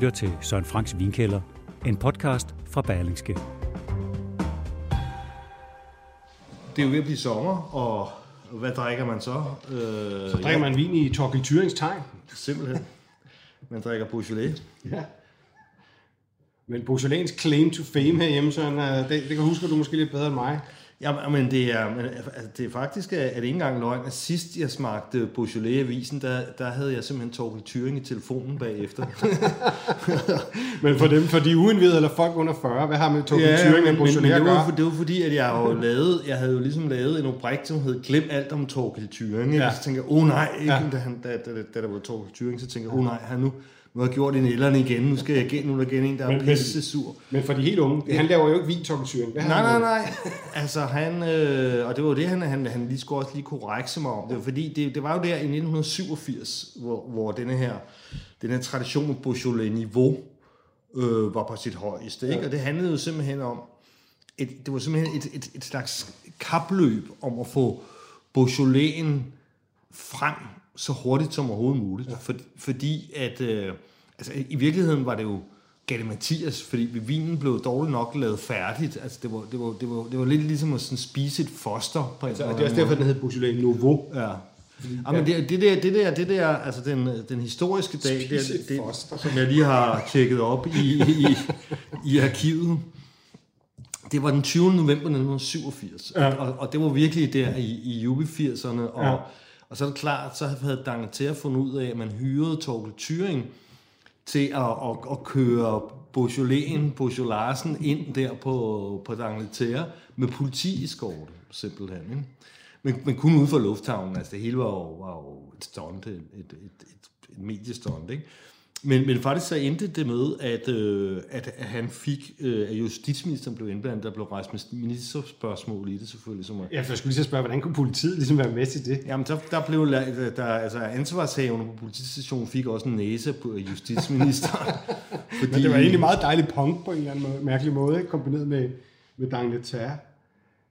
Lytter til Søren Franks Vinkælder, en podcast fra Berlingske. Det er jo ved at blive sommer, og hvad drikker man så? Øh, Så drikker man vin i Torkel Thyrings tegn. Simpelthen. Man drikker Beaujolais. Ja. Men Beaujolais claim to fame herhjemme, Søren, øh, det, det kan huske du måske lidt bedre end mig. Ja, men det er, altså, det er faktisk, at det ikke engang løgn, at sidst jeg smagte Beaujolais-avisen, der, der havde jeg simpelthen Torkel Thuring i telefonen bagefter. Men for dem, for de uindvidede eller folk under 40, hvad har med Torkel ja, Thuring og men, men, men Beaujolais det, var, for- det var fordi, at jeg jo lavede, jeg havde jo ligesom lavet en objekt, som hed Glem alt om Torkel Thuring. Ja. Så tænkte jeg, åh oh, nej, ikke, Ja. da, han, da, da, da, der var Torkel Thuring, så tænkte jeg, åh oh, nej, han nu, nu har jeg gjort en ellerne igen, nu skal jeg igen, nu er der igen en, der er Men- pisse sur. Men for de helt unge, han laver jo ikke vin, har Nej, nej, nej. Altså han, øh, og det var jo det, han, han, han lige skulle også lige korrekse mig om. Det var fordi, det, det var jo der i 1987, hvor, hvor denne her, den her tradition med Beaujolais-niveau øh, var på sit højeste. Ikke? Og det handlede jo simpelthen om, et, det var simpelthen et, et, et slags kapløb om at få Beaujolaisen frem så hurtigt som overhovedet muligt. Ja. For, fordi at, øh, altså i virkeligheden var det jo Gatte Mathias, fordi vinen blev dårligt nok lavet færdigt. Altså det var, det var, det var, det var lidt ligesom at sådan spise et foster på en Så eller det er også derfor, den hedder Beaujolais Nouveau. Ja. Ja, men det, det, der, det der, det der, altså den, den historiske dag, det, det, foster. som jeg lige har tjekket op i, i, i arkivet, det var den 20. november 1987, Ja. og, og det var virkelig der i, i jubi-80'erne, og, Ja og så er det klart, så havde Dangleterre fundet ud af, at man hyrede Torkel Thyring til at, at, at køre Beaujolaisen, Beaujolaisen ind der på, på Dangleterre med politieskorte, simpelthen. Ikke? Men, men kun ude for lufthavnen, altså det hele var jo, var jo et stunt, et, et, et, et, et mediestunt, ikke? Men, men faktisk så endte det med, at, øh, at, at han fik, øh, at justitsministeren blev indblandet, der blev rejst med ministerspørgsmål i det selvfølgelig. Som, Ja, for jeg skulle lige så spørge, hvordan kunne politiet ligesom være med til det? Jamen, der, der blev der, altså ansvarshavende på politistationen fik også en næse på justitsministeren. fordi, Men det var egentlig meget dejligt punk på en eller anden måde, mærkelig måde, ikke? kombineret med, med Dangleterre.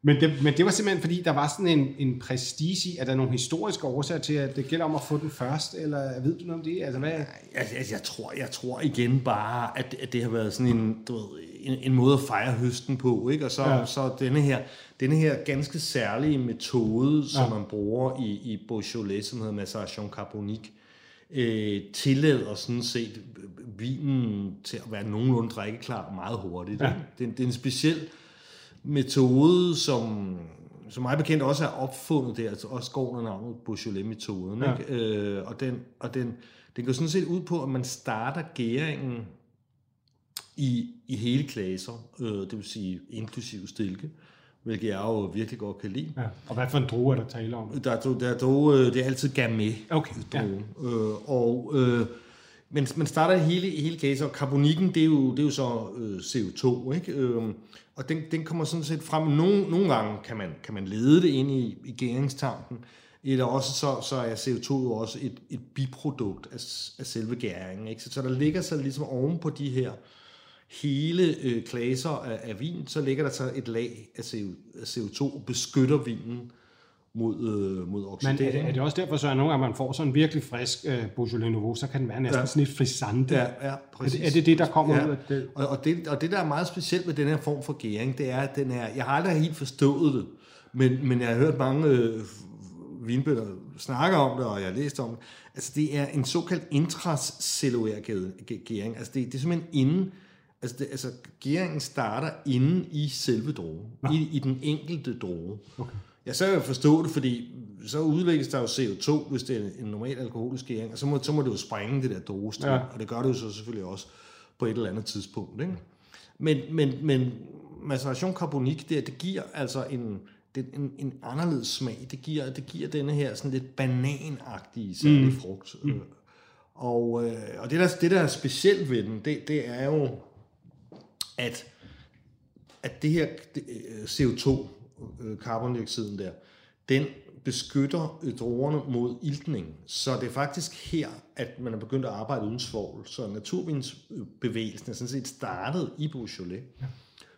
Men det, men det var simpelthen, fordi der var sådan en, en prestige i, at der er nogle historiske årsager til, at det gælder om at få den først, eller ved du noget om det? Altså, hvad? Altså, altså, jeg, tror, jeg tror igen bare, at, at det har været sådan en, du ved, en, en måde at fejre høsten på, ikke? Og så, Ja. så denne, her, denne her ganske særlige metode, som Ja. man bruger i, i Beaujolais, som hedder Maceration Carbonique, øh, tillader sådan set vinen til at være nogenlunde drikkeklar meget hurtigt. Ja. Det, det er en speciel metode, som, som mig bekendt også er opfundet der, altså også går under navnet Beaujolais-metoden. Ja. Ikke? Øh, og den, og den, den går sådan set ud på, at man starter gæringen i, i hele klaser, øh, det vil sige inklusive stilke, hvilket jeg jo virkelig godt kan lide. Ja. Og hvad for en druge er der tale om? Der, er der, er dog, øh, det er altid Gamay. Okay, ja. Øh, og, øh, men man starter hele, i hele case, og karbonikken, det er jo, det er jo så øh, CO2, ikke? Øh, og den, den kommer sådan set frem. Nogle, nogle gange kan man, kan man lede det ind i, i gæringstanken, eller også så, så er CO2 jo også et, et biprodukt af, af selve gæringen. Ikke? Så, så der ligger sig ligesom oven på de her hele øh, klaser af, af vin, så ligger der så et lag af, CO, af CO2 og beskytter vinen mod, øh, mod Men oxidering. er det, er det også derfor, så at nogle gange man får sådan en virkelig frisk øh, Beaujolais Nouveau, så kan den være næsten ja. Sådan et frisante. Ja, ja, er, præcis. det, er det det, der kommer ja. ud af det? Og, og, det, og det, der er meget specielt med den her form for gæring, det er, at den er, jeg har aldrig helt forstået det, men, men jeg har hørt mange øh, vinbønder snakke om det, og jeg har læst om det. Altså, det er en såkaldt intracellulær gæ- gæ- gæring. Altså, det, det er simpelthen inden, altså, det, altså gæringen starter inde i selve drogen, i, i den enkelte droge. Okay. Jeg så kan jeg forstå det, fordi så udlægges der jo CO2, hvis det er en normal alkoholisk gæring, og så må, så må det jo sprænge det der drogestil, Ja. ja. og det gør det jo så selvfølgelig også på et eller andet tidspunkt. Ikke? Men, men, men maceration carbonik, det, det giver altså en, det, en, en anderledes smag. Det giver, det giver denne her sådan lidt bananagtige særlig mm. frugt. Mm. Og, øh, og det, der, det, der er specielt ved den, det, det er jo, at, at det her det, øh, CO2, øh, carbondioxiden der, den beskytter øh, druerne mod iltning. Så det er faktisk her, at man er begyndt at arbejde uden svovl. Så naturvindsbevægelsen er sådan set startet i Beaujolais. Ja.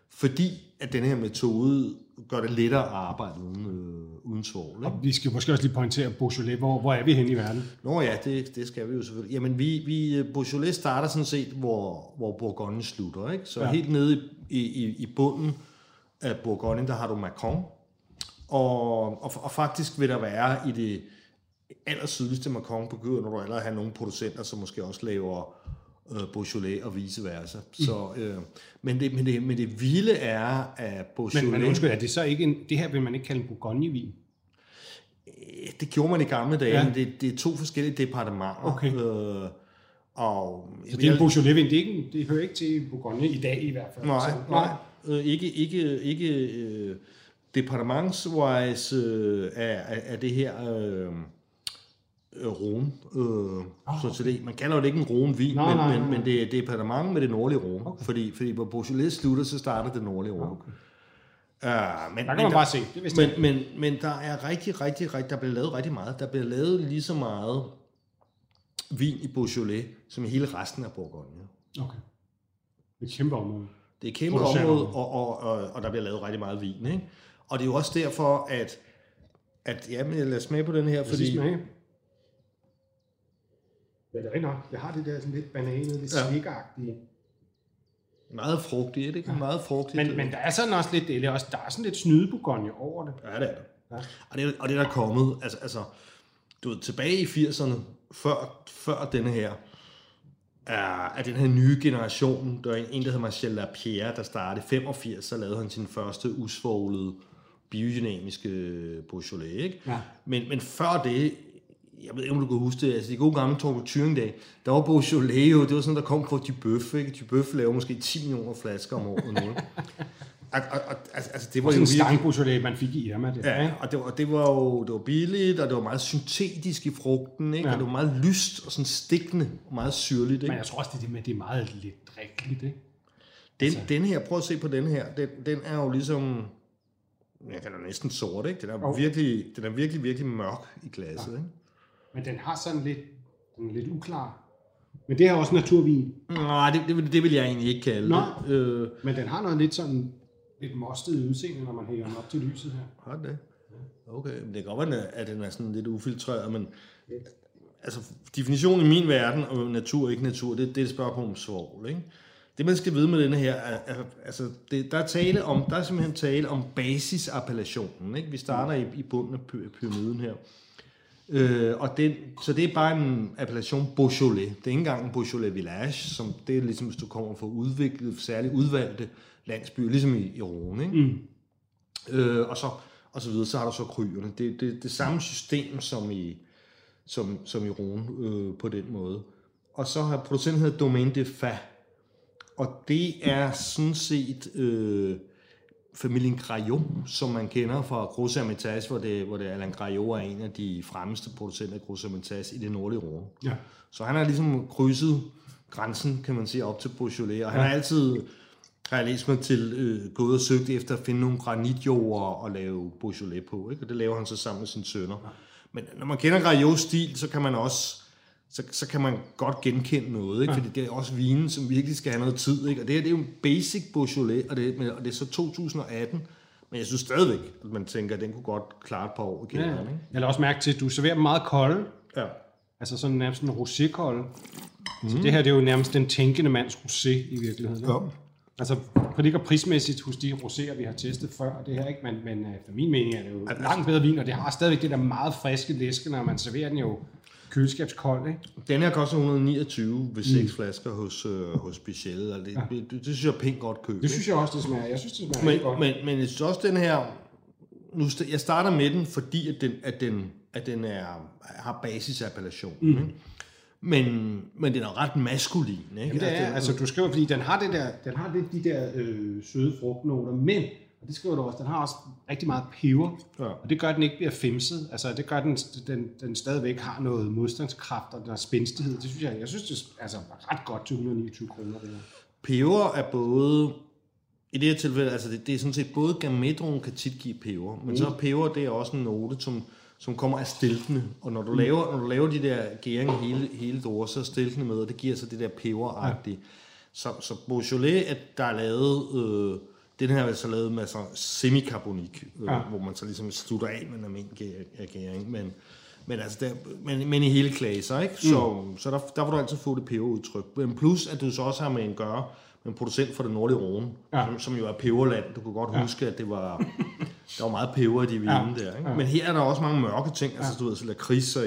Fordi at den her metode gør det lettere at arbejde uden, øh, uden svovl. Ikke? Og vi skal måske også lige pointere Beaujolais. Hvor, hvor er vi henne i verden? Nå ja, det, det skal vi jo selvfølgelig. Jamen, vi, vi, Beaujolais starter sådan set, hvor, hvor Bourgogne slutter. Ikke? Så ja. helt nede i, i, i bunden af Bourgogne, der har du Macron. Og, og, og faktisk vil der være i det aller sydligste Macron begynder du allerede at have nogle producenter, som måske også laver øh, Beaujolais og vice versa. Mm. Så, øh, men, det, men, det, men det vilde er, at Beaujolais... Men, men undskyld, er det så ikke en, det her vil man ikke kalde en Bourgogne-vin? Øh, det gjorde man i gamle dage, ja. men det, det er to forskellige departementer. Okay. Øh, og, så det er en Beaujolais-vin, det, er ikke, det hører ikke til Bourgogne i dag i hvert fald. Nej, så, nej. Øh, ikke, ikke, ikke øh, departementswise øh, er, er det her... Øh, øh, Rhone. Øh, oh, okay. så det, man kalder det ikke en Rhone-vin, Nej, men, nej, men, nej. men det er departement med det nordlige Rhone. Okay. Fordi, fordi hvor Beaujolais slutter, så starter det nordlige Rhone. Okay. Uh, men, Der kan man bare se. Det jeg men, men, men der er rigtig, rigtig, rigtig, der bliver lavet rigtig meget. Der bliver lavet lige så meget vin i Beaujolais, som i hele resten af Bourgogne. Okay. Det er et kæmpe område. Det er et kæmpe område, og, og, og, og der bliver lavet rigtig meget vin. Ikke? Og det er jo også derfor, at, at ja, men lad os smage på den her, Fordi... Smage. Ja, det er rigtig nok. Jeg har det der sådan lidt bananet, lidt Ja. ja. slikagtige. Meget frugtigt, er det ikke? Meget frugtigt. Men, men der er sådan også lidt, eller også, der er sådan lidt snydebourgogne over det. Ja, det er det. Ja. Og det, og det der er kommet, altså, altså du ved, tilbage i 80'erne, før, før denne her, er, er den her nye generation, der er en, der hedder Marcel Lapierre, der startede i 85, så lavede han sin første usvoglede biodynamiske Beaujolais, ikke? Ja. Men, men før det, jeg ved ikke, om du kan huske det, altså de gode gamle Torben Thuring-dage, der var Beaujolais jo, det var sådan, der kom fra Duboeuf, ikke? Duboeuf laver måske 10 millioner flasker om året nu, Og, og, og, altså, altså, det var Og jo sådan en virkelig- stang Beaujolais, man fik i Irma. Det, Ja, ikke? og det var, det var jo det var billigt, og det var meget syntetisk i frugten, ikke? Ja. Ja. og det var meget lyst og sådan stikkende og meget syrligt. Men Ikke? jeg tror også, det er det med, at det er meget lidt drikkeligt, ikke? Den, altså- den her, prøv at se på den her, den, den er jo ligesom, ja, den er næsten sort, ikke? Den er, Jo. virkelig, den er virkelig, virkelig mørk i glasset, ikke? Men den har sådan lidt, den er lidt uklar. Men det er også naturvin. Nej, det, det, vil- det vil jeg egentlig ikke kalde Nå. det. Øh, Men den har noget lidt sådan, lidt mostet udseende, når man hænger den op til lyset her. har det? Okay, men det kan godt være, at den er sådan lidt ufiltreret, men altså, definitionen i min verden, og natur og ikke natur, det, det er et spørgsmål om svovl, ikke? Det man skal vide med denne her, er, er, altså, det, der, er tale om, der er simpelthen tale om basisappellationen. Ikke? Vi starter i, i bunden af py- pyramiden her. Øh, og den, så det er bare en appellation Beaujolais. Det er ikke engang en Beaujolais Village, som det er ligesom, hvis du kommer fra udviklet, særligt udvalgte landsbyer, ligesom i, i Rhone. Ikke? Mm. Øh, og, så, og så videre, så har du så kryerne. Det er det, det samme system som i, som, som i Rhone øh, på den måde. Og så har producenten hedder Domaine de Fa. Og det er sådan set øh, familien Grayot, som man kender fra Gros Hermitage, hvor det, hvor det Alain Grayot er en af de fremmeste producenter af Gros Hermitage i det nordlige Rhone. Ja. Så han har ligesom krydset grænsen, kan man sige, op til Beaujolais, og han har altid, har jeg læst mig til, øh, gået og søgt efter at finde nogle granitjorder og lave Beaujolais på, ikke? og det laver han så sammen med sine sønner. Men når man kender Grajots stil, så kan man også så, så kan man godt genkende noget, ikke? fordi det er også vinen, som virkelig skal have noget tid. Ikke? Og det her det er jo en basic Beaujolais, og det, og det er så 2018, men jeg synes stadigvæk, at man tænker, at den kunne godt klare et par år i Ja. Ikke? Jeg lader også mærke til, at du serverer dem meget kolde. Ja. Altså sådan nærmest en rosékolde. Mm. Så det her det er jo nærmest den tænkende mands rosé i virkeligheden. Ja. Altså, det ligger prismæssigt hos de roséer, vi har testet før, det her ikke, men, men øh, for min mening er det jo Altså- langt bedre vin, og det har stadigvæk det der meget friske læske, når man serverer den jo køleskabskold, ikke? Den her koster 129 ved seks flasker hos, øh, hos Bichelle, og det, ja. det, det, synes jeg er pænt godt køb. Det synes jeg også, det smager. Jeg synes, det smager rigtig godt. men, men, men jeg synes også, den her... Nu, jeg starter med den, fordi at den, at den, at den er, har basisappellation. Mm. Ikke? Men, men den er ret maskulin. Ikke? Jamen, det er, den, altså du skriver, fordi den har, det der, den har lidt de der øh, søde frugtnoter, men og det skriver du også, den har også rigtig meget peber, Ja. og det gør, at den ikke bliver femset. Altså, det gør, at den, den, den stadigvæk har noget modstandskraft og der er spændstighed. Det synes jeg, jeg synes, det er altså, ret godt til 129 kroner. Det her. Peber er både, i det her tilfælde, altså det, det er sådan set både gamedron kan tit give peber, men så er peber, det er også en note, som, som kommer af stiltene, og når du laver, når du laver de der gæring hele, hele det så er stiltene med, og det giver så det der peberagtige. Så, så Beaujolais, at der er lavet, øh, den her er altså lavet med så semikarbonik, øh, Ja. hvor man så ligesom slutter af med en almindelig men, men, altså der, men, men i hele klaser, ikke? Så, mm. så der, der vil du altid få det peberudtryk. Men plus, at du så også har med en gøre med en producent fra det nordlige Rhone, Ja. som, som jo er peberland. Du kan godt ja. huske, at det var, der var meget peber i de vine Ja. der. Ikke? Ja. Men her er der også mange mørke ting, altså du ved, så lakrids og...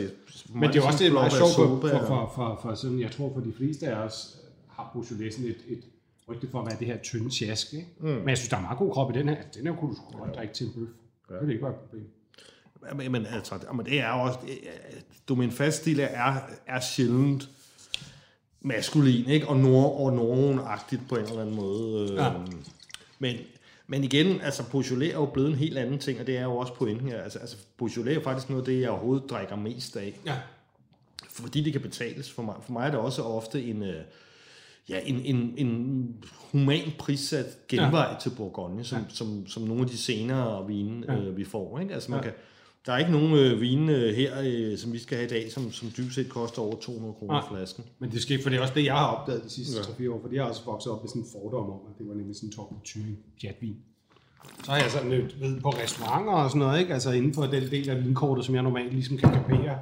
Men det er jo også det er meget sjovt for, for, for, for, for, for, sådan, jeg tror for de fleste af os har Beaujolais et, et rygte for at være det her tynde sjask, ikke? Mm. Men jeg synes, der er meget god krop i den her. Den her kunne du sgu godt drikke til en bøf. Ja. Det vil ikke være et problem. Men, altså, men det er også... Domain faststil er, er sjældent maskulin, ikke? Og, nord, og nogen-agtigt på en eller anden måde. Øh, Ja. men, men igen, altså Beaujolais er jo blevet en helt anden ting, og det er jo også pointen her. Altså, altså Beaujolais er faktisk noget af det, jeg overhovedet drikker mest af. Ja. fordi det kan betales for mig. For mig er det også ofte en, øh, ja, en, en, en human prissat genvej ja. til Bourgogne, som, ja. som, som nogle af de senere vine, ja. øh, vi får. Ikke? Altså man Ja. ja. kan, der er ikke nogen øh, vine øh, her, øh, som vi skal have i dag, som, som dybest set koster over 200 kroner Nej. flasken. Men det sker, for det er også det, jeg har opdaget de sidste 3-4 år, fordi jeg har også vokset op med sådan en fordom om, at det var nemlig sådan en Torben Thyring pjatvin. Så har jeg sådan øh, ved, på restauranter og sådan noget, ikke? altså inden for den del af vinkortet, som jeg normalt ligesom kan kapere,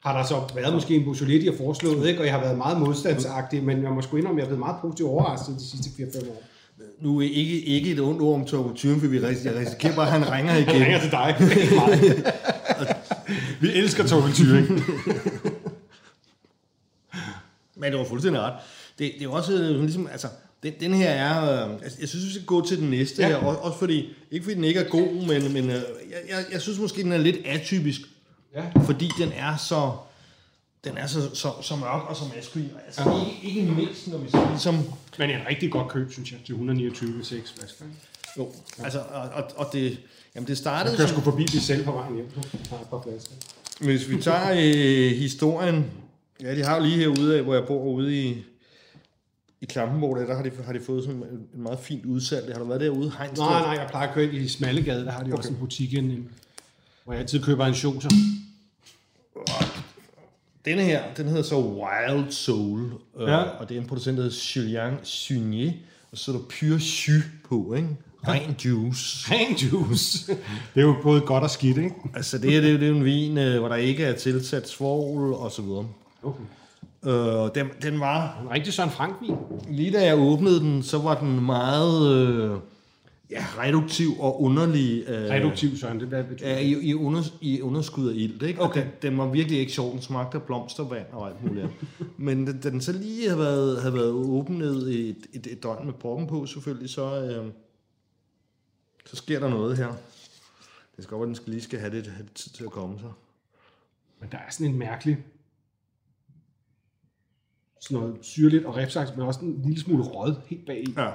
har der så været måske en de har foreslået, ikke? og jeg har været meget modstandsagtig, men jeg må sgu indrømme, at jeg er blevet meget positivt overrasket de sidste 4-5 år. Nu er ikke, ikke et ondt ord om Torben Thuren, for vi ris- jeg risikerer bare, at han ringer igen. Jeg ringer til dig. Vi elsker Torben Thyring. Men det var fuldstændig ret. Det, det er også øh, ligesom, altså, den, den her er, øh, altså, jeg synes, vi skal gå til den næste Ja. her, også, også fordi, ikke fordi den ikke er god, men, men øh, jeg, jeg, jeg synes måske, den er lidt atypisk, Ja. fordi den er så, den er så, så, så mørk og så maskulin. Altså, ja. ikke, ikke mindst, når vi så ligesom, Men en rigtig godt køb, synes jeg, til 129 6 flasker. jo, altså, og, og, og det, jamen det startede Jeg kører sgu forbi det selv på vejen hjem. Hvis vi tager øh, historien, ja, de har jo lige herude af, hvor jeg bor ude i, i Klampenborg, der, der har, de, har de fået sådan en, en meget fint udsalg. Har du været derude? Heinstrup? Nej, nej, jeg plejer at køre ind i Smallegade, der har de okay. også en butik, en, hvor jeg altid køber en shoser. Denne her, den hedder så Wild Soul, øh, Ja. og det er en producent, der hedder Julien Sunier, og så er der Pure Jus på, ikke? Ren juice. Ren juice. det er jo både godt og skidt, ikke? Altså det her, det er, det er en vin, øh, hvor der ikke er tilsat svovl og så videre. Okay. Øh, den, den var, En rigtig Søren Frank-vin. lige da jeg åbnede den, så var den meget øh, ja, reduktiv og underlig. Øh, Reduktiv, Søren, det hvad betyder Ja, i, i, under, i underskud af ilt, ikke? Okay. Den, den var virkelig ikke sjov. Den smagte af blomstervand og alt muligt. Men da den så lige havde været, havde været åbnet et, et, et døgn med proppen på, selvfølgelig, så, øh, så sker der noget her. Det skal godt være, at den skal lige skal have lidt, have lidt tid til at komme så. Men der er sådan en mærkelig sådan noget syrligt og repsagt, men også en lille smule rød helt bag i. Ja.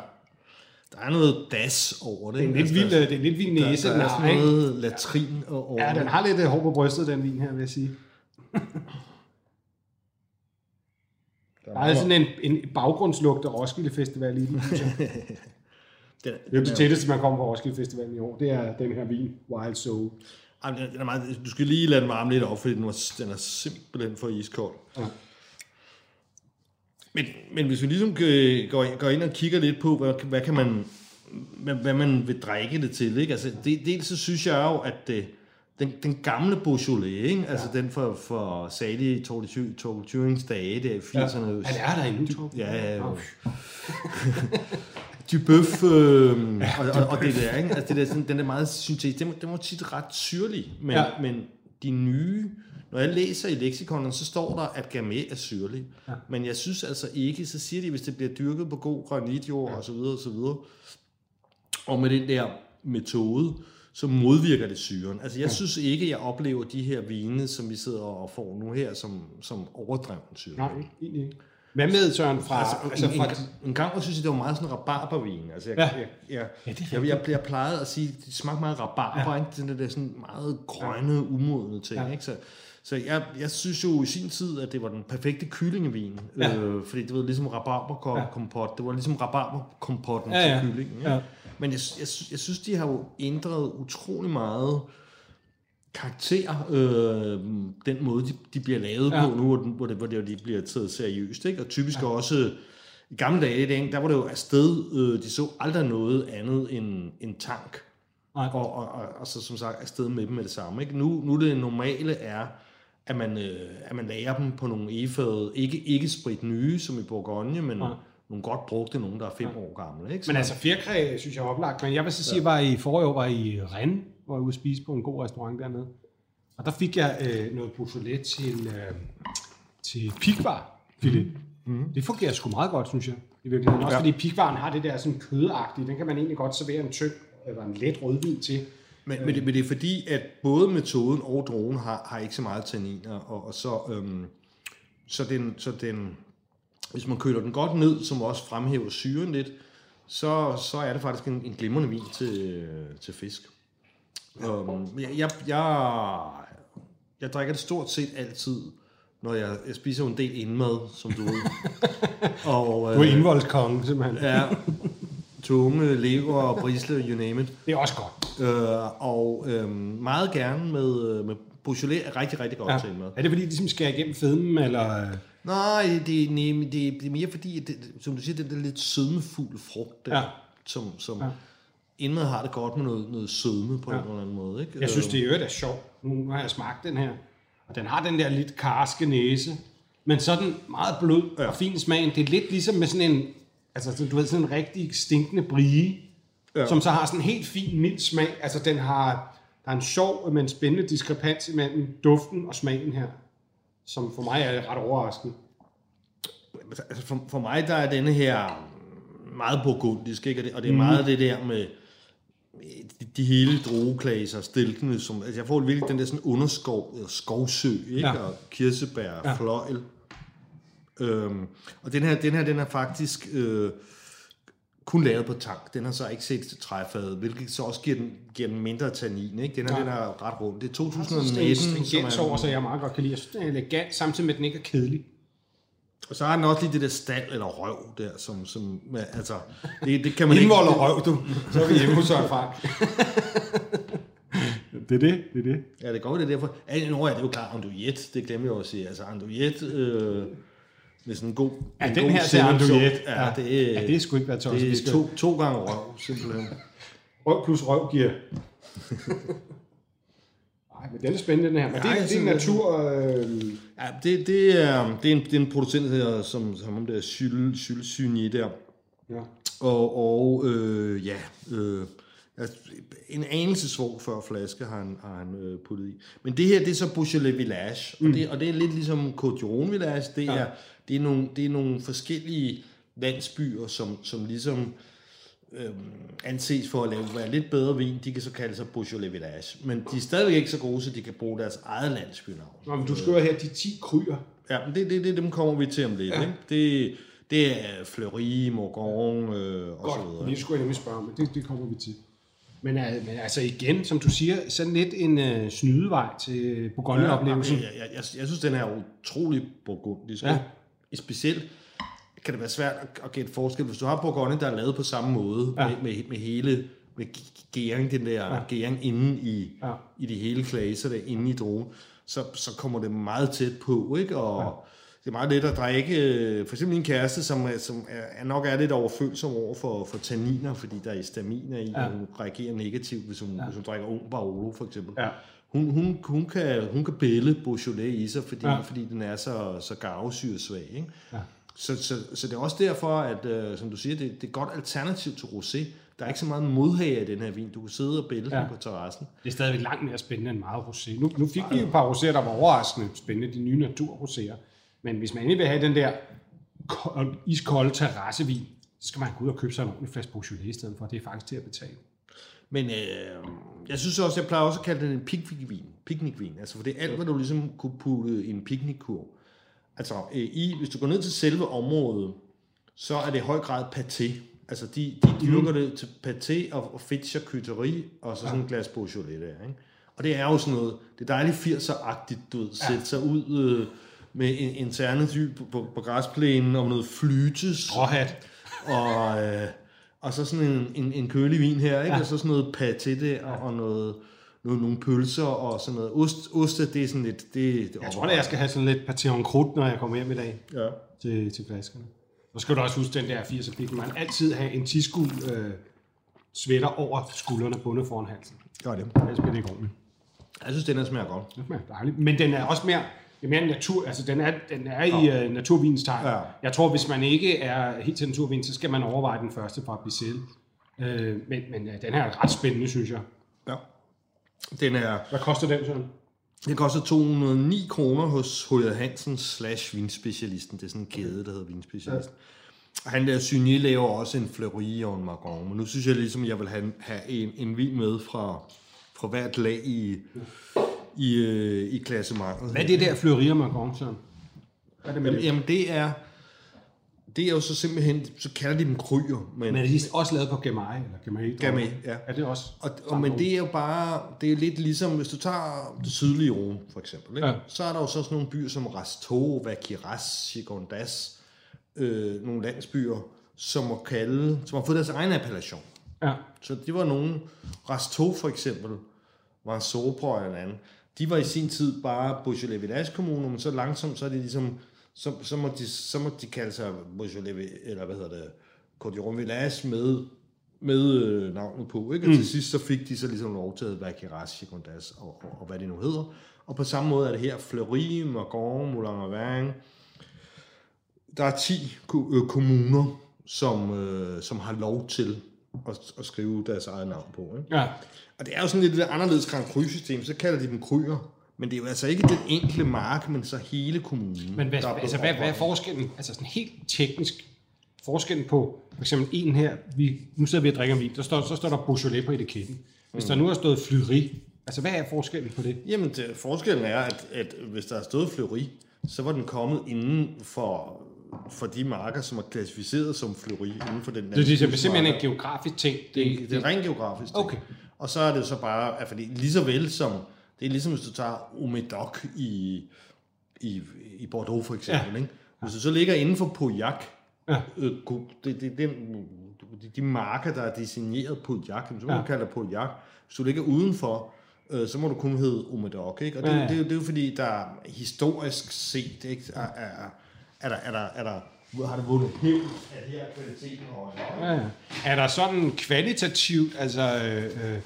Der er noget das over det. Det er en lidt Altså, vild, det er en lidt vild der, næse. der, den der er har, sådan ikke? noget latrin over Ja, den har lidt øh, hår på brystet, den vin her, vil jeg sige. Der er sådan en, en baggrundslugt af Roskilde Festival i den. Den, Det er jo det tætteste, man kommer på Roskilde Festival i år. Det er den her vin, Wild Soul. Ej, den er meget, du skal lige lade den varme lidt op, fordi den, var, den er simpelthen for iskold. Ja. Men, men hvis vi ligesom øh, går, går ind og kigger lidt på, hvad, hvad kan man hvad, man vil drikke det til, ikke? Altså, det, dels så synes jeg jo, at det, den, den gamle Beaujolais, ikke? Altså den for, for salige Torkel Thürings dage, der i 80'erne. Han er der endnu, Torben. Ja, ja, ja. Nå. Du bøf, øh, og, og, og, det der, ikke? Altså det der, sådan, den er meget syntetisk. Den, den var tit ret syrlig, men, Ja. ja. men de nye, når jeg læser i leksikonen, så står der, at Gamay er syrlig. Ja. Men jeg synes altså ikke, så siger de, hvis det bliver dyrket på god granitjord ja. og så videre og så videre, og med den der metode, så modvirker det syren. Altså jeg ja. synes ikke, jeg oplever de her vine, som vi sidder og får nu her, som, som overdreven syre. Nej, egentlig ikke. Hvad med Søren fra... Altså, altså, en, fra en, en gang var synes jeg, det var meget sådan rabarbervin. Altså, jeg, Ja. jeg, jeg, Ja, det er jeg, jeg, jeg plejede at sige, det smagte meget rabarber, ja. ikke? Den der sådan meget grønne, umodne ting, Ja. ikke? Så, så jeg, jeg synes jo i sin tid, at det var den perfekte kyllingevin. Ja. Øh, fordi det var ligesom rabarberkompot. Det var ligesom rabarberkompotten Ja, ja. til kyllingen. Ja. Men jeg, jeg, jeg synes, de har jo ændret utrolig meget karakter, øh, den måde, de, de bliver lavet Ja. ja. på nu, hvor, den, hvor, det, hvor det, de bliver taget seriøst. Ikke? Og typisk ja. også, i gamle dage, det, der var det jo afsted, øh, de så aldrig noget andet end en tank. Nej. Og, og, og, og så som sagt afsted med dem med det samme. Ikke? Nu, nu det normale er, at man, øh, at man lager dem på nogle efade, ikke, ikke sprit nye, som i Bourgogne, men Nej. nogle godt brugte, nogle der er fem år gamle. Ikke? Så Men altså, fjerkræ synes jeg er oplagt. Men jeg vil så sige, var i forrige år var i Rennes, var ude at spise på en god restaurant dernede. Og der fik jeg øh, noget Beaujolais til, øh, til pikvar filet. Mm. Det fungerer sgu meget godt, synes jeg. I virkeligheden. Også Ja. fordi pikvaren har det der sådan kødagtige. Den kan man egentlig godt servere en tynd eller en let rødvin til. Men, men, det, men det er fordi, at både metoden og dronen har, har ikke så meget tanniner, og, og så, øhm, så, den, så den, hvis man køler den godt ned, som også fremhæver syren lidt, så, så er det faktisk en, en glimrende vin til, til fisk. Um, jeg, jeg, jeg, jeg drikker det stort set altid, når jeg, jeg spiser jo en del indmad, som du ved. og, Du er indvoldskonge, simpelthen. Ja, tunge, lever og brisle, you name it. Det er også godt. Øh, og øh, meget gerne med, med Beaujolais er rigtig, rigtig godt ja. til med. Er det fordi, de ligesom skærer igennem fedmen, eller... Nej, det, er- men det, det er mere fordi, at det, som du siger, den der lidt sødmefulde frugt, der, ja. som, som Ja. Ja. indmad har det godt med noget, noget sødme på Ja. en eller anden måde. Ikke? Jeg synes, det i øvrigt er sjovt. Nu har jeg smagt den her. Og den har den der lidt karske næse. Men så den meget blød ja. og fin smagen. Det er lidt ligesom med sådan en, altså sådan, du ved, sådan en rigtig stinkende brie, ja. Som så har sådan en helt fin, mild smag. Altså den har, der er en sjov, men spændende diskrepans imellem duften og smagen her, som for mig er ret overraskende. altså for, for mig, der er denne her meget burgundisk, ikke? Og det, og det er meget det der med de, de hele drueklaser, stilkene, som, altså jeg får virkelig den der sådan underskov, eller skovsø, ikke? Ja. Og kirsebær, Ja. fløjl. Øhm, og den her, den her, den er faktisk øh, kun lavet på tank. Den har så ikke set til træfadet, hvilket så også giver den, giver den mindre tannin, ikke? Den her, Ja. den er ret rund. Det er Det er 2019, en er, over, så jeg meget godt kan lide. Jeg synes, den er elegant, samtidig med, at den ikke er kedelig. Og så har den også lige det der stald eller røv der, som, som altså, det, det kan man Indvold ikke... og røv, du. Så er vi hjemme hos Søren Frank. det er det, det er det. Ja, det går det er derfor. Ja, nu er det jo klart, andouillette, det glemmer jeg jo at sige. Altså andouillette øh, med sådan en god... Ja, en den god her til sennepsauce. andouillette. Ja, det, ja, det er sgu ikke været tosset. det er to, to gange røv, simpelthen. Røv plus røv giver. Nej, men den er spændende, den her. Men det, Ja, er, jeg det er natur... Øh, Ja, det, det, er, det, er en, det er en producent, der, som, som om det er Syl, Syl Synier der. ja. Og, og øh, ja, øh, altså, en anelse svår før flaske har han, har han øh, puttet i. Men det her, det er så Beaujolais Village, mm. og, det, og det er lidt ligesom Côte Village. Det er, Ja. ja. det, er nogle, det er nogle forskellige landsbyer, som, som ligesom øh, anses for at lave, være lidt bedre vin. De kan så kalde sig Beaujolais Village. Men de er stadigvæk ikke så gode, så de kan bruge deres eget landsbynavn. Nå, men du skriver her de 10 kryer. Ja, men det, det, det dem kommer vi til om lidt. Ja. Ikke? Det, det er Fleury, Morgon øh, og så Godt, videre. lige skulle jeg nemlig spørge, men det, det kommer vi til. Men, øh, men altså igen, som du siger, sådan lidt en øh, snydevej til Bourgogne-oplevelsen. Ja, jeg, jeg, jeg, jeg synes, den er utrolig burgundisk. Ja. Specielt kan det være svært at, at gætte forskel. Hvis du har Bourgogne, der er lavet på samme måde, Ja. med, med, med hele med gæring, den der Ja. gæring inde i, Ja. i de hele klaser, der inde i drogen, så, så kommer det meget tæt på, ikke? Og ja. det er meget let at drikke. øh, For eksempel en kæreste, som, som er, nok er lidt overfølsom over for, for tanniner, fordi der er histaminer i, Ja. og hun reagerer negativt, hvis hun, ja. hvis hun drikker ung Barolo, for eksempel. Ja. Hun, hun, hun, kan, hun kan bælle Beaujolais i sig, fordi, Ja. ja. fordi den er så, så garvesyresvag. Ikke? Ja. Så, så, så det er også derfor, at øh, som du siger, det, det er et godt alternativ til rosé. Der er ikke så meget modhage i den her vin. Du kan sidde og bælge Ja. den på terrassen. Det er stadigvæk langt mere spændende end meget rosé. Nu, nu fik vi jo et par roséer, der var overraskende spændende, de nye naturroséer. Men hvis man endelig vil have den der kold, iskolde terrassevin, så skal man gå ud og købe sig en ordentlig flaske Beaujolais i stedet for. Det er faktisk til at betale. Men øh, jeg synes også, jeg plejer også at kalde den en picnicvin. Picnicvin. Altså, for det er alt, hvad du ligesom kunne putte i en picnickurv. Altså, øh, i, hvis du går ned til selve området, så er det i høj grad paté. Altså, de, de, de lukker det til paté og, og fedt charcuterie, og så sådan en glas Beaujolais der, ikke? Og det er jo sådan noget, det er dejligt 80'er-agtigt, du ved, sætte sig ud øh, med en interne dyb på, på, på græsplænen, og noget flytes, Stråhat. og, øh, og så sådan en, en, en kølig vin her, ikke? Ja. og så sådan noget paté der, og, og noget, noget, nogle pølser og sådan noget. Ost, oste, det er sådan lidt... Det, det Jeg tror, at jeg skal have sådan lidt en croûte, når jeg kommer hjem i dag Ja. til, til flaskerne. Så skal du også huske den der 80'er pik. Man altid have en tiskul øh, sweater over skuldrene bundet foran halsen. Gør det. Ellers bliver det ikke ordentligt. Jeg synes, den her smager godt. Det smager dejligt. Men den er også mere, det er mere natur, altså den er, den er i uh, naturvinens tegn. Ja. Jeg tror, hvis man ikke er helt til naturvin, så skal man overveje den første fra Bissell. Øh, men men uh, den her er ret spændende, synes jeg. Ja. Den er... Hvad koster den, sådan? Den koster 209 kroner hos H.J. Hansen slash vinspecialisten. Det er sådan en kæde, der hedder vinspecialisten. Og han der Synier laver også en Fleury og en Margon. Men nu synes jeg ligesom, jeg vil have, have en, en vin med fra, fra hvert lag i, i, øh, i klassementet. Hvad er det der Fleury og Margon, sådan? Hvad er det med Jamen, det? jamen det er... Det er jo så simpelthen, så kalder de dem kryer, men, Men er de også lavet på Gamay? Eller Gamay, Gamay, ja. Er det også? Og, og, men det er jo bare, det er lidt ligesom, hvis du tager det sydlige Rom, for eksempel, ikke? Ja. Så er der jo så sådan nogle byer som Rasto, Vaquiras, Chigondas, øh, nogle landsbyer, som, må kalde, som har fået deres egen appellation. Ja. Så det var nogle, Rasto for eksempel, var Sopra en anden, de var i sin tid bare Beaujolais Village kommuner, men så langsomt, så er det ligesom, så, så, må, de, så må de kalde sig Beaujolais, eller hvad hedder det, Cordillon Village med, med øh, navnet på, ikke? Og mm. til sidst så fik de så ligesom lov til at være Kiras, Chicondas og, og, og, hvad det nu hedder. Og på samme måde er det her Fleury, Margon, Moulin Auvergne. Der er 10 ko- øh, kommuner, som, øh, som har lov til at, at skrive deres eget navn på. Ikke? Ja. Og det er jo sådan lidt et anderledes Grand Cru-system, så kalder de dem kryer. Men det er jo altså ikke den enkelte mark, men så hele kommunen. Men hvad, der altså, hvad, hvad er forskellen, altså sådan helt teknisk, forskellen på, for eksempel en her, vi, nu sidder vi og drikker vin, der står, så står der Beaujolais på etiketten. Hvis der nu har stået Fleury, altså hvad er forskellen på det? Jamen, det, forskellen er, at, at hvis der er stået Fleury, så var den kommet inden for, for de marker, som er klassificeret som Fleury inden for den Det, det, det er simpelthen en geografisk ting. det, det, det er rent geografisk. ting. Okay. Og så er det så bare, at fordi lige så vel som, det er ligesom hvis du tager Omedoc i, i, i Bordeaux for eksempel, ja. ikke? Hvis du så ligger inden for Pauillac, Ja. øh, det, det, den, de, marker, der er designeret Pauillac, så må Ja. du kalde det Pauillac. Hvis du ligger udenfor, øh, så må du kun hedde Omedoc, ikke? Og det, Ja, ja, det, er jo- det er jo fordi, der historisk set, ikke, er, er, er, der, er, der, er der, har det vundet hævd, at her er kvaliteten højere. Ja, ja. Er der sådan kvalitativt, altså øh, øh,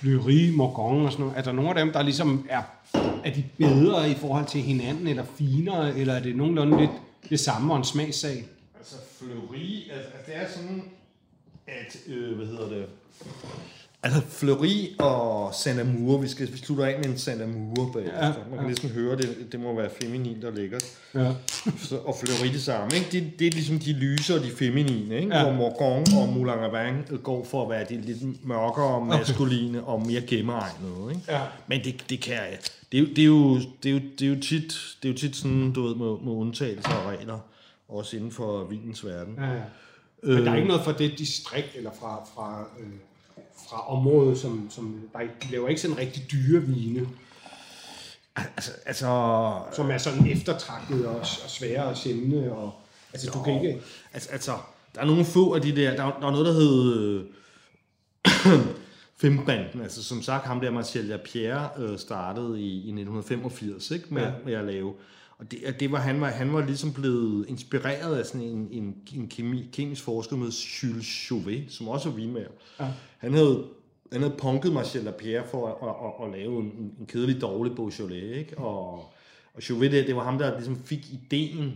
Fleury, Morgon og sådan noget, er der nogle af dem, der ligesom er, er de bedre i forhold til hinanden, eller finere, eller er det nogenlunde lidt det samme og en smagssag? Altså Fleury, altså, altså det er sådan, at, øh, hvad hedder det, altså Fleury og Sanamur, vi skal vi slutter af med en Sanamur bagefter. Ja, Ja, Man kan næsten høre det, det må være feminin, der ligger. Ja. Så, og Fleury det samme, ikke? Det, det er ligesom de lyse og de feminine, ikke? Ja. Hvor Morgon og Moulin Auvergne går for at være de lidt mørkere, maskuline og mere genneregnede, ikke? Ja. Men det, det kan det er, jo, det, er jo, det, er jo, det, er jo tit, det er jo tit sådan, du ved, med, med undtagelser og regler, også inden for vinens verden. Ja, ja. Men der er ikke noget fra det distrikt, eller fra, fra, øh, fra området, som, som er, de laver ikke sådan rigtig dyre vine, Altså, altså som er sådan eftertragtet og, og svære og sjældne. Og, altså, du kan ikke... altså, altså, der er nogle få af de der, der, er- der er noget, der hedder øh, Femtbanden, altså som sagt, ham der Marcel Lapierre øh, startede i, i 1985, ikke, med, ja. med at lave. Og det, det var, han, var, han var ligesom blevet inspireret af sådan en, en, en kemi, kemisk forsker med Jules Chauvet, som også er vinmager. Ja. Han havde, han havde punket Marcel Lapierre for at, at, at, at lave en, en kedelig dårlig Beaujolais, ikke? Og, og Chauvet, det, det var ham, der ligesom fik ideen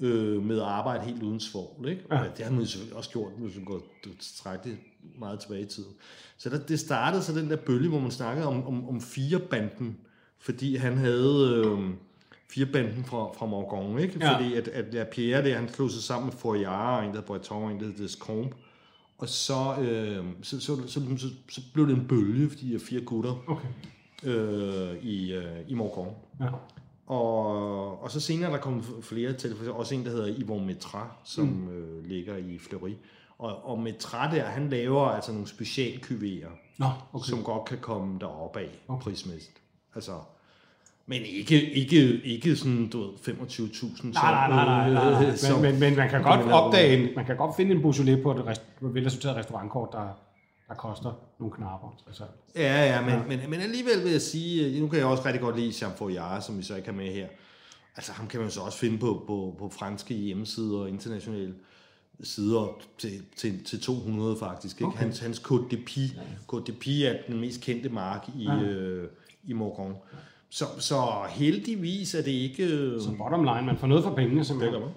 øh, med at arbejde helt uden svovl, ikke? Ja. Det har man selvfølgelig også gjort, hvis man går tilstrækkeligt meget tilbage i tiden. Så der, det startede så den der bølge, hvor man snakkede om, om, om firebanden, fordi han havde øh, firebanden fra, fra Morgon, ikke? Ja. Fordi at, at La Pierre, der, han slog sig sammen med Fourier, og en der hed Breton, og en der hed Descombe. Og så, øh, så, så, så, så, så, blev det en bølge, fordi de er fire gutter Okay. øh, i, øh, i Morgon. Ja. Og, og så senere er der kommet flere til, for også en, der hedder Yvon Metra, som mm. øh, ligger i Fleury. Og, og Metra der, han laver altså nogle specialkyverer, okay. som godt kan komme deroppe af okay. prismæssigt. Altså, men ikke, ikke, ikke sådan, du ved, 25.000. Nej, nej, nej, nej, nej. Men, men, men man kan godt opdage, en, man kan godt finde en Beaujolais på et rest, velsorteret restaurantkort, der, der koster nogle knapper. Altså. Ja, ja, men, ja. Men, men alligevel vil jeg sige, nu kan jeg også rigtig godt lide Jean Fourier, som vi så ikke har med her. Altså ham kan man så også finde på, på, på franske hjemmesider og internationale sider til, til, til 200 faktisk. Ikke? Okay. Hans, hans Côte de Pie. Côte de Pie er den mest kendte mark i, ja. øh, i Morgon. Så, så heldigvis er det ikke... Øh, så bottom line, man får noget for pengene simpelthen. Det,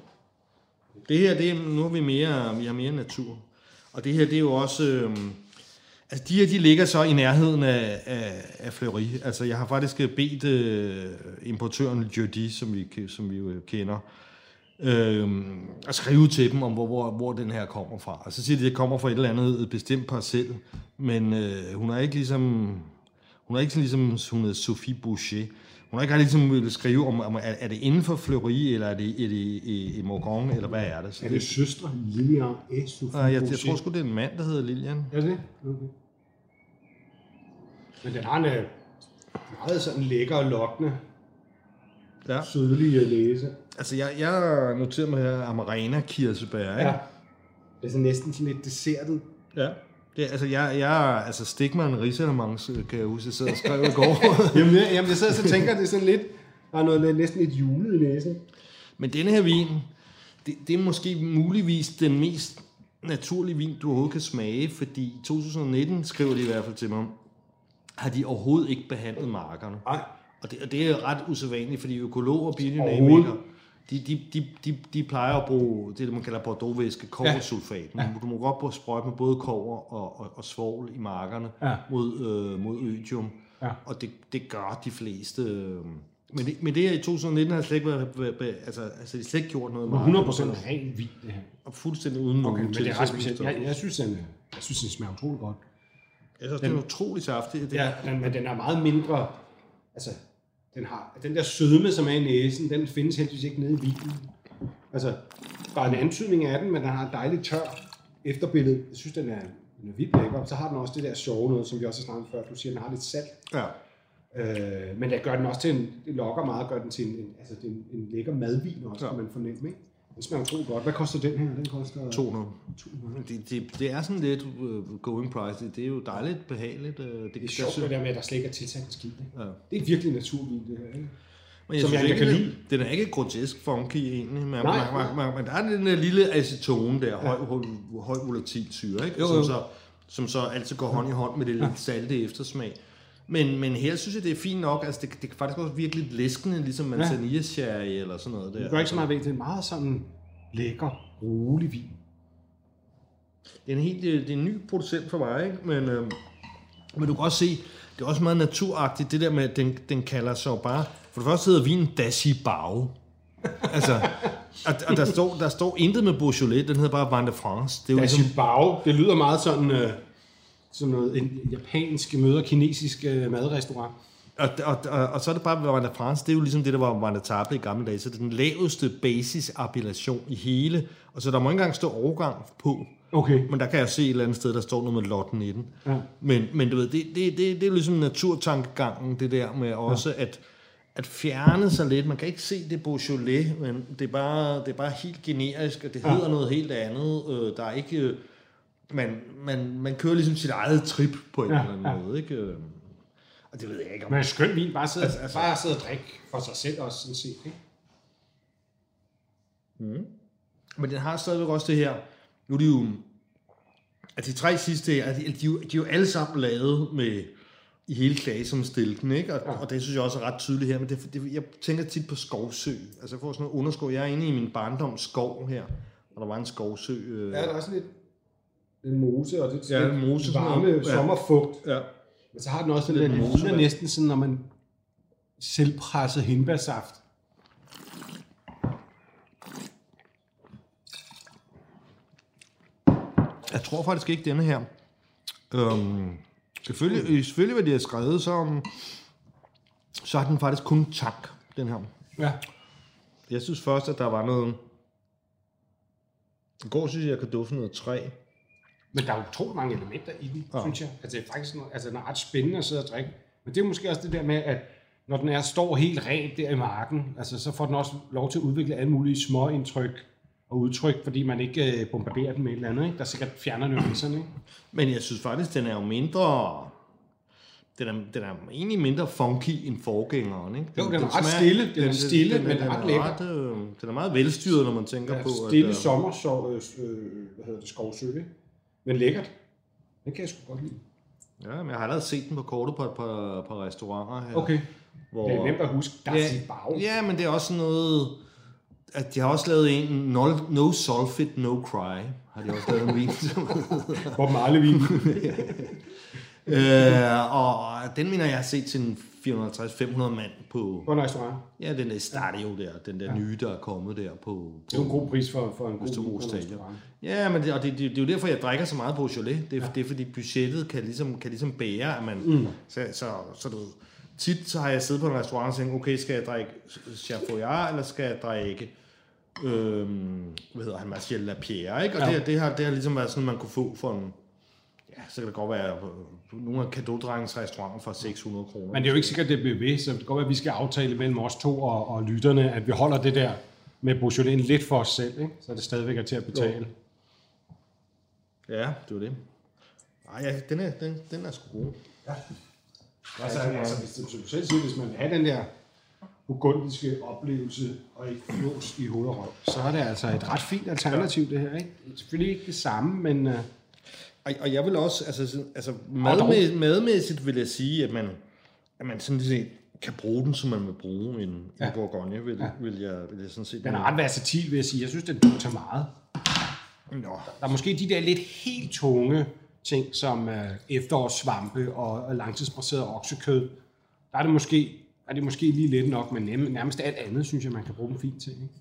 det her, det er, nu har vi mere, vi har mere natur. Og det her, det er jo også... Øh, altså, de her, de ligger så i nærheden af, af, af Fleury. Altså, jeg har faktisk bedt øh, importøren Jody, som vi, som vi jo kender, øh, at skrive til dem om, hvor, hvor, hvor den her kommer fra. Og så siger de, at det kommer fra et eller andet bestemt parcel, men øh, hun er ikke ligesom hun er ikke sådan ligesom, hun hedder Sophie Boucher. Hun har ikke ligesom ville skrive om, om er, er det inden for Fleury, eller er det, er det i, i Morgon, eller hvad er det? Så er det, det søstre Lilian og Sophie jeg, jeg, jeg tror sgu, det er en mand, der hedder Lilian. Er det okay. Men den har en øh, meget sådan lækker og lokkende, ja. sødlig øh, læse. Altså, jeg, jeg noterer mig her Amarena kirsebær, ikke? Ja. Det er så næsten sådan lidt dessertet. Ja. Det, altså, jeg, jeg, altså en risalemang, kan jeg huske, jeg sad og skrev i går. jamen, jeg, jamen, jeg sad og tænker, det er sådan lidt, der er noget næsten lidt julet i næsen. Men denne her vin, det, det er måske muligvis den mest naturlige vin, du overhovedet kan smage, fordi i 2019, skriver de i hvert fald til mig, har de overhovedet ikke behandlet markerne. Nej. Og det, og det er ret usædvanligt, fordi økologer og biodynamikere, de, de, de, de, de plejer at bruge det, man kalder bordeauxvæske, koversulfat. Ja. Du må godt sprøjte med både kover og, og, og svovl i markerne ja. mod, øh, mod ødium. Ja. Og det, det gør de fleste. Øh, men, det, men det her i 2019 har slet ikke været, altså, altså, de slet ikke gjort noget. 100% ren vin, det her. Og fuldstændig uden okay, men det er ret specielt. Jeg, jeg, synes, den, jeg synes, den smager utrolig godt. Jeg synes, den, den er utrolig saftig. Det ja, den, men den er meget mindre, altså den har. Den der sødme, som er i næsen, den findes heldigvis ikke nede i vinen. Altså, bare en antydning af den, men den har et dejligt tør efterbillede. Jeg synes, den er, den er vildt lækker. Så har den også det der sjove noget, som vi også har snakket før. Du siger, den har lidt salt. Ja. Øh, men det gør den også til en, det lokker meget, gør den til en, en altså det er en, en lækker madvin også, ja. kan man fornemme, ikke? Den smager utroligt godt. Hvad koster den her? Den koster 200. 200. Det, det, det er sådan lidt uh, going price. Det, det er jo dejligt behageligt. Uh, det, det er sjovt det der med, at der slet ikke er tilsat skidt. Ja. Det er virkelig naturvin, det her. Ikke? Men jeg Som synes jeg kan lide. Den er ikke grotesk funky egentlig, men, nej, man, man, man, man, der er den der lille acetone der, ja. høj, høj, høj volatil syre, ikke? Jo, jo. Som, så, som så altid går hånd i hånd med det lidt salte eftersmag. Men, men her synes jeg, det er fint nok. Altså, det, det kan faktisk også virke lidt læskende, ligesom manzanilla sherry eller sådan noget der. Det gør ikke så meget vægt. Det er meget sådan lækker, rolig vin. Det er en, helt, det er en ny producent for mig, ikke? Men, øh, men du kan også se, det er også meget naturagtigt, det der med, at den, den kalder sig bare... For det første hedder vinen Dashi Bao. altså, og, og der, står, der står intet med Beaujolais, den hedder bare Vin de France. Det er jo Dashi ligesom, Bao, det lyder meget sådan... Øh, som noget en japansk møder kinesisk øh, madrestaurant. Og, og, og, og så er det bare Vanda France, det er jo ligesom det, der var Vanda Table i gamle dage, så det er den laveste basisappellation i hele, og så der må ikke engang stå overgang på, okay. men der kan jeg se et eller andet sted, der står noget med lotten i den. Ja. Men, men du ved, det, det, det, det er ligesom naturtankegangen, det der med også, ja. at, at fjerne sig lidt, man kan ikke se det Beaujolais, men det er bare, det er bare helt generisk, og det hedder ja. noget helt andet, øh, der er ikke... man, man, man kører ligesom sit eget trip på en ja, eller anden ja. måde, ikke? Og det ved jeg ikke om. Men skøn vin, bare sidde, altså, altså, bare sidde og drikke for sig selv også, sådan set. Ikke? Mm. Men den har stadigvæk også det her, nu er de jo, at de tre sidste her, de, de, de, de er jo alle sammen lavet med, i hele klasomstilken, ikke? Og, ja. og det synes jeg også er ret tydeligt her, men det, det, jeg tænker tit på skovsø. Altså jeg får sådan noget underskov. Jeg er inde i min barndom skov her, og der var en skovsø. Øh... Ja, der er sådan lidt en mose, og det er ja, en mose, varme ja. sommerfugt. Ja. Men så har den også den der ligner næsten sådan, når man selvpresset hindbærsaft. Jeg tror faktisk ikke denne her. Øhm, selvfølgelig, selvfølgelig, hvad de har skrevet, så, så har den faktisk kun tank, den her. Ja. Jeg synes først, at der var noget... I går synes jeg, jeg kan dufte noget træ. Men der er utrolig mange elementer i den, Ja. synes jeg. Altså, det er faktisk noget, altså, den er ret spændende at sidde og drikke. Men det er måske også det der med, at når den er, står helt rent der i marken, altså, så får den også lov til at udvikle alle mulige små indtryk og udtryk, fordi man ikke øh, bombarderer den med et eller andet, ikke? der sikkert fjerner nuancerne. Ikke? Men jeg synes faktisk, den er jo mindre... Den er, den er egentlig mindre funky end forgængeren, ikke? Jo, den er ret stille. Den er stille, men den er ret lækker. Ret, øh, den er meget velstyret, når man tænker Ja, på... stille at, øh, sommer, så, øh, øh, hvad hedder det, skovsø, ikke? Men lækkert. Den kan jeg sgu godt lide. Ja, men jeg har allerede set den på kortet på et par, par restauranter her. Okay. Hvor, Det er nemt at huske. Der er Ja. bag. Ja, men det er også noget... At de har også lavet en No, no Sulfit, No Cry. Har de også lavet en vin, som Bob Marley-vin. øh, og den mener jeg har set til en 450-500 mand på... På en restaurant. Ja, den der Stadio der, den der nye, der er kommet der på... Det er jo en god pris for, for en god på restaurant. Ja, men det, og det, det, det, er jo derfor, jeg drikker så meget på Beaujolais. Det, er, ja. det er fordi budgettet kan ligesom, kan ligesom bære, at man... Mm. Så, så, så du, tit så har jeg siddet på en restaurant og tænkt, okay, skal jeg drikke Chateaubriand, eller skal jeg drikke... Øhm, hvad hedder han, Marcel Lapierre, ikke? Og Ja. ja. det, det, har, det har ligesom været sådan, man kunne få for en... Ja, så kan det godt være nogle af kadodrengens restauranter for 600 kroner. Men det er jo ikke sikkert, det bliver ved, så det kan godt være, at vi skal aftale mellem os to og, og lytterne, at vi holder det der med Beaujolais lidt for os selv, ikke? så det stadigvæk er til at betale. Ja, det var det. Ej, ja, den er, den, den er sgu god. Altså, altså hvis, som du selv siger, hvis man vil have den der burgundiske oplevelse og ikke flås i hoved og røv, så er det altså et ret fint alternativ, det her. Ikke? Selvfølgelig ikke det samme, men uh, Og, og jeg vil også, altså, altså dog. madmæ- madmæssigt vil jeg sige, at man, at man sådan set kan bruge den, som man vil bruge en, ja. En Bourgogne, vil, ja. vil, jeg, vil jeg sådan set. den er ret versatil, vil jeg sige. Jeg synes, den duer til meget. Nå, Der er måske de der lidt helt tunge ting, som uh, efterårssvampe og, og langtidsbraseret oksekød. Der er det måske, er det måske lige lidt nok, men nærmest alt andet, synes jeg, man kan bruge dem fint til. Ikke?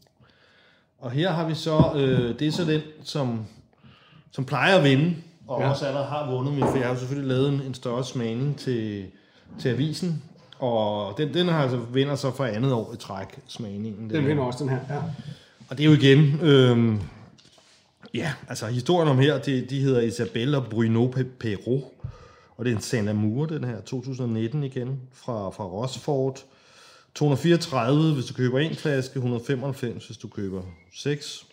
og her har vi så, øh, det er så den, som, som plejer at vinde, og ja. Også allerede har vundet, for jeg har jo selvfølgelig lavet en, en større smagning til, til avisen, og den, den har altså vinder så for andet år i træk, smagningen. Den vinder også den her. Ja. Og det er jo igen, øh, ja, altså historien om her, de, de hedder Isabelle og Bruno Pe- Perrault, og det er en Saint Amour, den her, 2019 igen, fra, fra Rosford. 234, hvis du køber en flaske, 195, hvis du køber 6.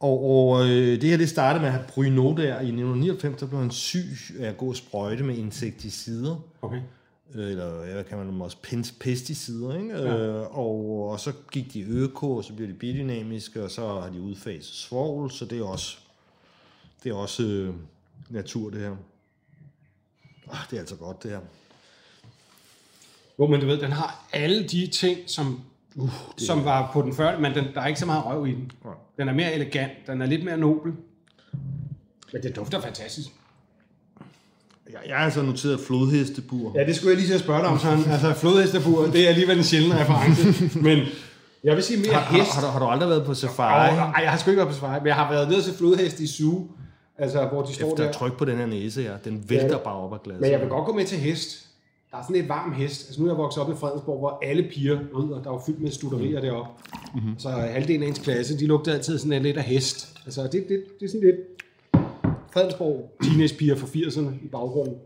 Og, og øh, det her, det startede med at have Bruno der i 1999, der blev han syg af at gå og sprøjte med insekticider Okay. øh, eller ja, hvad kan man dem også, pesticider, ikke? Ja. Øh, og, og så gik de øko, og så bliver de biodynamiske, og så har de udfaset svovl, så det er også, det er også øh, natur, det her. Oh, det er altså godt, det her. Hvor man du ved, den har alle de ting, som, uh, som var på den før, men den, der er ikke så meget røv i den. Nej. Den er mere elegant, den er lidt mere nobel. Men det dufter fantastisk. Jeg, jeg har altså noteret flodhestebur. Ja, det skulle jeg lige til at spørge dig om, sådan. Altså, flodhestabur, det er alligevel en sjælden reference. Men jeg vil sige mere Har, har, hest. har, du, har du aldrig været på safari? ej, jeg har sgu ikke været på safari, men jeg har været nede til flodhest i Zoo, altså, hvor de står Efter der. tryk på den her næse her. Den vælter Ja. bare op af glasset. Men jeg vil godt gå med til hest. Der er sådan et varm hest. Altså nu er jeg vokset op i Fredensborg, hvor alle piger rider. Der var fyldt med studerier deroppe. Mm-hmm. Så halvdelen af ens klasse, de lugtede altid sådan lidt af hest. Altså det, det, det er sådan lidt Fredensborg teenagepiger fra 80'erne i baggrunden.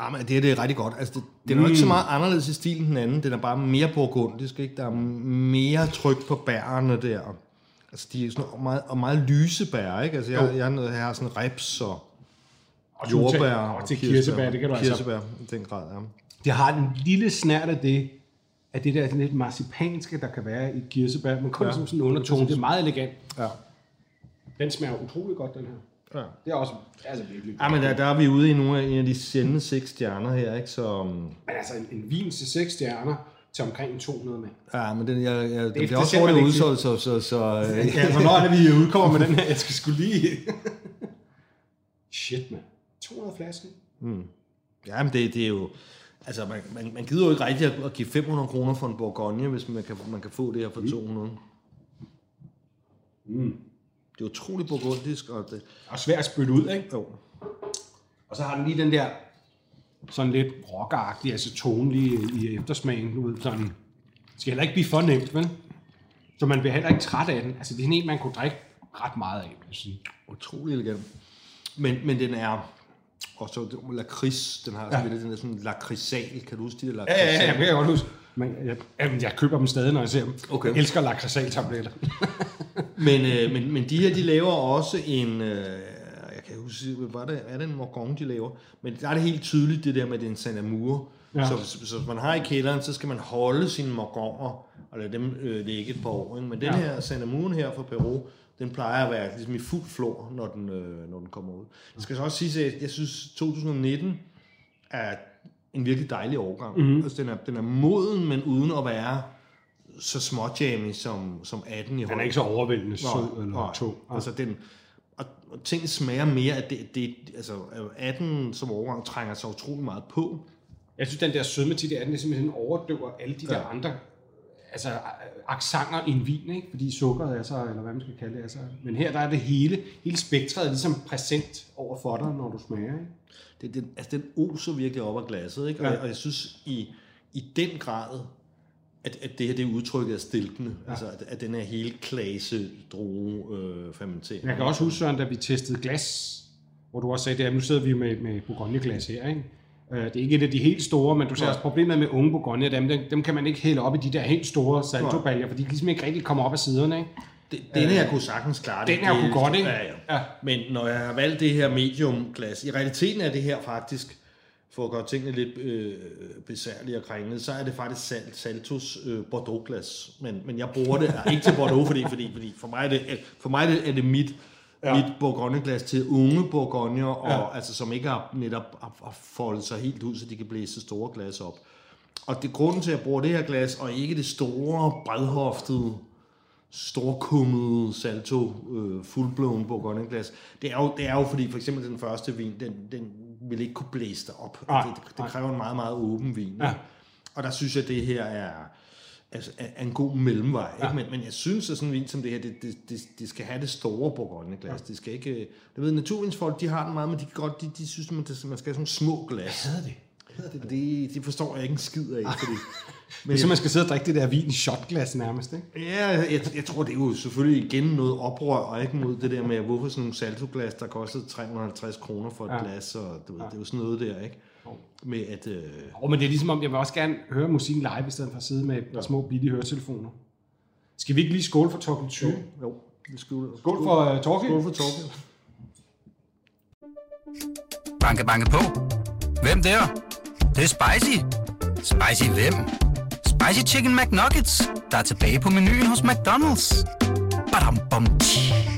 Ja, men det, det er rigtig godt. Altså, det, den er jo ikke så meget anderledes i stil end den anden. Den er bare mere burgundisk, ikke? Der er mere tryk på bærene der. Altså, de er sådan meget, og meget lyse bær, ikke? Altså, jeg, jeg, jeg har sådan reps og Og jordbær Og til kirsebær, det kan du altså. kirsebær, i den grad, ja. Det har en lille snært af det, af det der lidt marcipanske, der kan være i kirsebær, men kun ja. som sådan en undertone. Det er meget elegant. Ja. Den smager utrolig godt, den her. Ja. Det er også altså virkelig Ja, men der, der er vi ude i nogle af, en af de sjældne seks stjerner her, ikke? Så, um, Men altså en, en vin til 6 stjerner til omkring 200 mand. ja, men den, jeg, jeg, den det bliver også hurtigt udsolgt, så, så, så øh, Ja, hvornår er det, vi udkommer med den her? Jeg skal skulle lige... Shit, mand. 200 flasker? ja, men det, det er jo, altså, man, man, man gider jo ikke rigtig at, at give 500 kroner for en Bourgogne, hvis man kan, man kan få det her for 200. Mm. Det er utroligt burgundisk, og det, Og svært at spytte ud, ikke? jo, Og så har den lige den der sådan lidt rockeragtig, altså tonelig i eftersmagen. Du ved, sådan, det skal heller ikke blive for nemt, vel? Så man bliver heller ikke træt af den. Altså, det er en, man kunne drikke ret meget af, vil jeg sige. Utrolig elegant. Men, men den er... Og så lakrids, den har sådan Ja. lidt den der sådan lakridsal, kan du huske de der Ja, ja, ja, det kan jeg godt huske. Men jeg, jamen, jeg køber dem stadig, når jeg ser dem. Okay. Jeg elsker lakrisaltabletter. Men, øh, men, men de her, de laver også en... Øh, jeg kan huske, var det, er det en Morgon, de laver? Men der er det helt tydeligt, det der med, at det er en San Amour. Ja. Så, hvis- så hvis man har i kælderen, så skal man holde sine Morgoner og lade dem øh, ligge et par år. Ikke? Men den Ja. her San Amour her fra Peru, den plejer at være ligesom i fuld flor, når den, øh, når den kommer ud. Jeg skal så også sige, at jeg, synes, 2019 er en virkelig dejlig. Mhm. Mm-hmm. Altså, den, er, den er moden, men uden at være så småjammy som, som 18 i Den er ikke så overvældende sød Nej, eller nej. tung. Altså den, og, og ting smager mere, at det, det, altså 18 som overgang trænger sig utrolig meget på. Jeg synes, den der sødme til det 18, det simpelthen overdøver alle de der Ja. andre altså, aksanger i en vin, ikke? fordi sukkeret er så, eller hvad man skal kalde det, er så. Men her der er det hele, hele spektret er ligesom præsent over for dig, når du smager. Ikke? Det, det, altså den oser virkelig op af glasset, ikke? Og, Ja. jeg, og jeg synes i, i den grad, at, at det her det er udtrykket af stilkende. Ja. Altså at, at den er hele klase droge øh, fermentering. Jeg kan også huske, Søren, da vi testede glas, hvor du også sagde, at nu sidder vi med, med Bourgogne-glas her, ikke? Øh, Det er ikke et af de helt store, men du ser også problemet med unge Bourgogne, dem, dem, dem kan man ikke hælde op i de der helt store saltobaljer, fordi de ligesom ikke rigtig kommer op af siderne. Ikke? Det, denne her kunne sagtens klare det. Øh, Den her Det- kunne godt, ikke? Ja, ja. Ja. Men når jeg har valgt det her medium glas, i realiteten er det her faktisk, for at gøre tingene lidt øh, besværlige og kringlede, så er det faktisk Sal- Saltos øh, Bordeaux-glas. Men, men jeg bruger det ikke til Bordeaux, fordi, fordi, fordi for mig er det, for mig er det, er det mit, ja. mit Bourgogne-glas til unge Bourgogner, og, Ja. altså, som ikke har netop har, har foldet sig helt ud, så de kan blæse store glas op. Og det grunden til, at jeg bruger det her glas, og ikke det store, bredhoftede, storkummede salto, øh, fuldblåen bourgogne-glas. Det er, jo, det er jo fordi, for eksempel den første vin, den, den vil ikke kunne blæse dig op. Nej, det, det, det kræver en meget, meget åben vin. Ja. Og der synes jeg, at det her er, altså, er er en god mellemvej. Ja. Ja. Ikke? Men, men jeg synes, at sådan en vin som det her, det, det, det, det skal have det store bourgogne-glas. Ja. Det skal ikke... Du ved, naturvinsfolk, de har den meget, men de, kan godt, de, de synes, man, man skal have sådan små glas. Hvad det? Og det, det forstår jeg ikke en skid af, fordi... Det er som, man skal sidde og drikke det der vin i shotglas nærmest, ikke? Ja, jeg, jeg tror, det er jo selvfølgelig igen noget oprør, og ikke mod det der med, hvorfor sådan nogle saltoglas, der kostede 350 kroner for et Ja. ja. glas, og du ved, det er jo sådan noget der, ikke? Med at... Øh, Oh, men det er ligesom om, jeg vil også gerne høre musikken live, i stedet for at sidde med ja. små billige høretelefoner. Skal vi ikke lige skåle for Torkel 20? jo, jo, det skål, Skål for uh, Torkel. skål for Torkel. Banke, banke på. Hvem der? Det, det er spicy. Spicy hvem? Spicy Chicken McNuggets, der er tilbage på menuen hos McDonald's. Badum, bom, tji.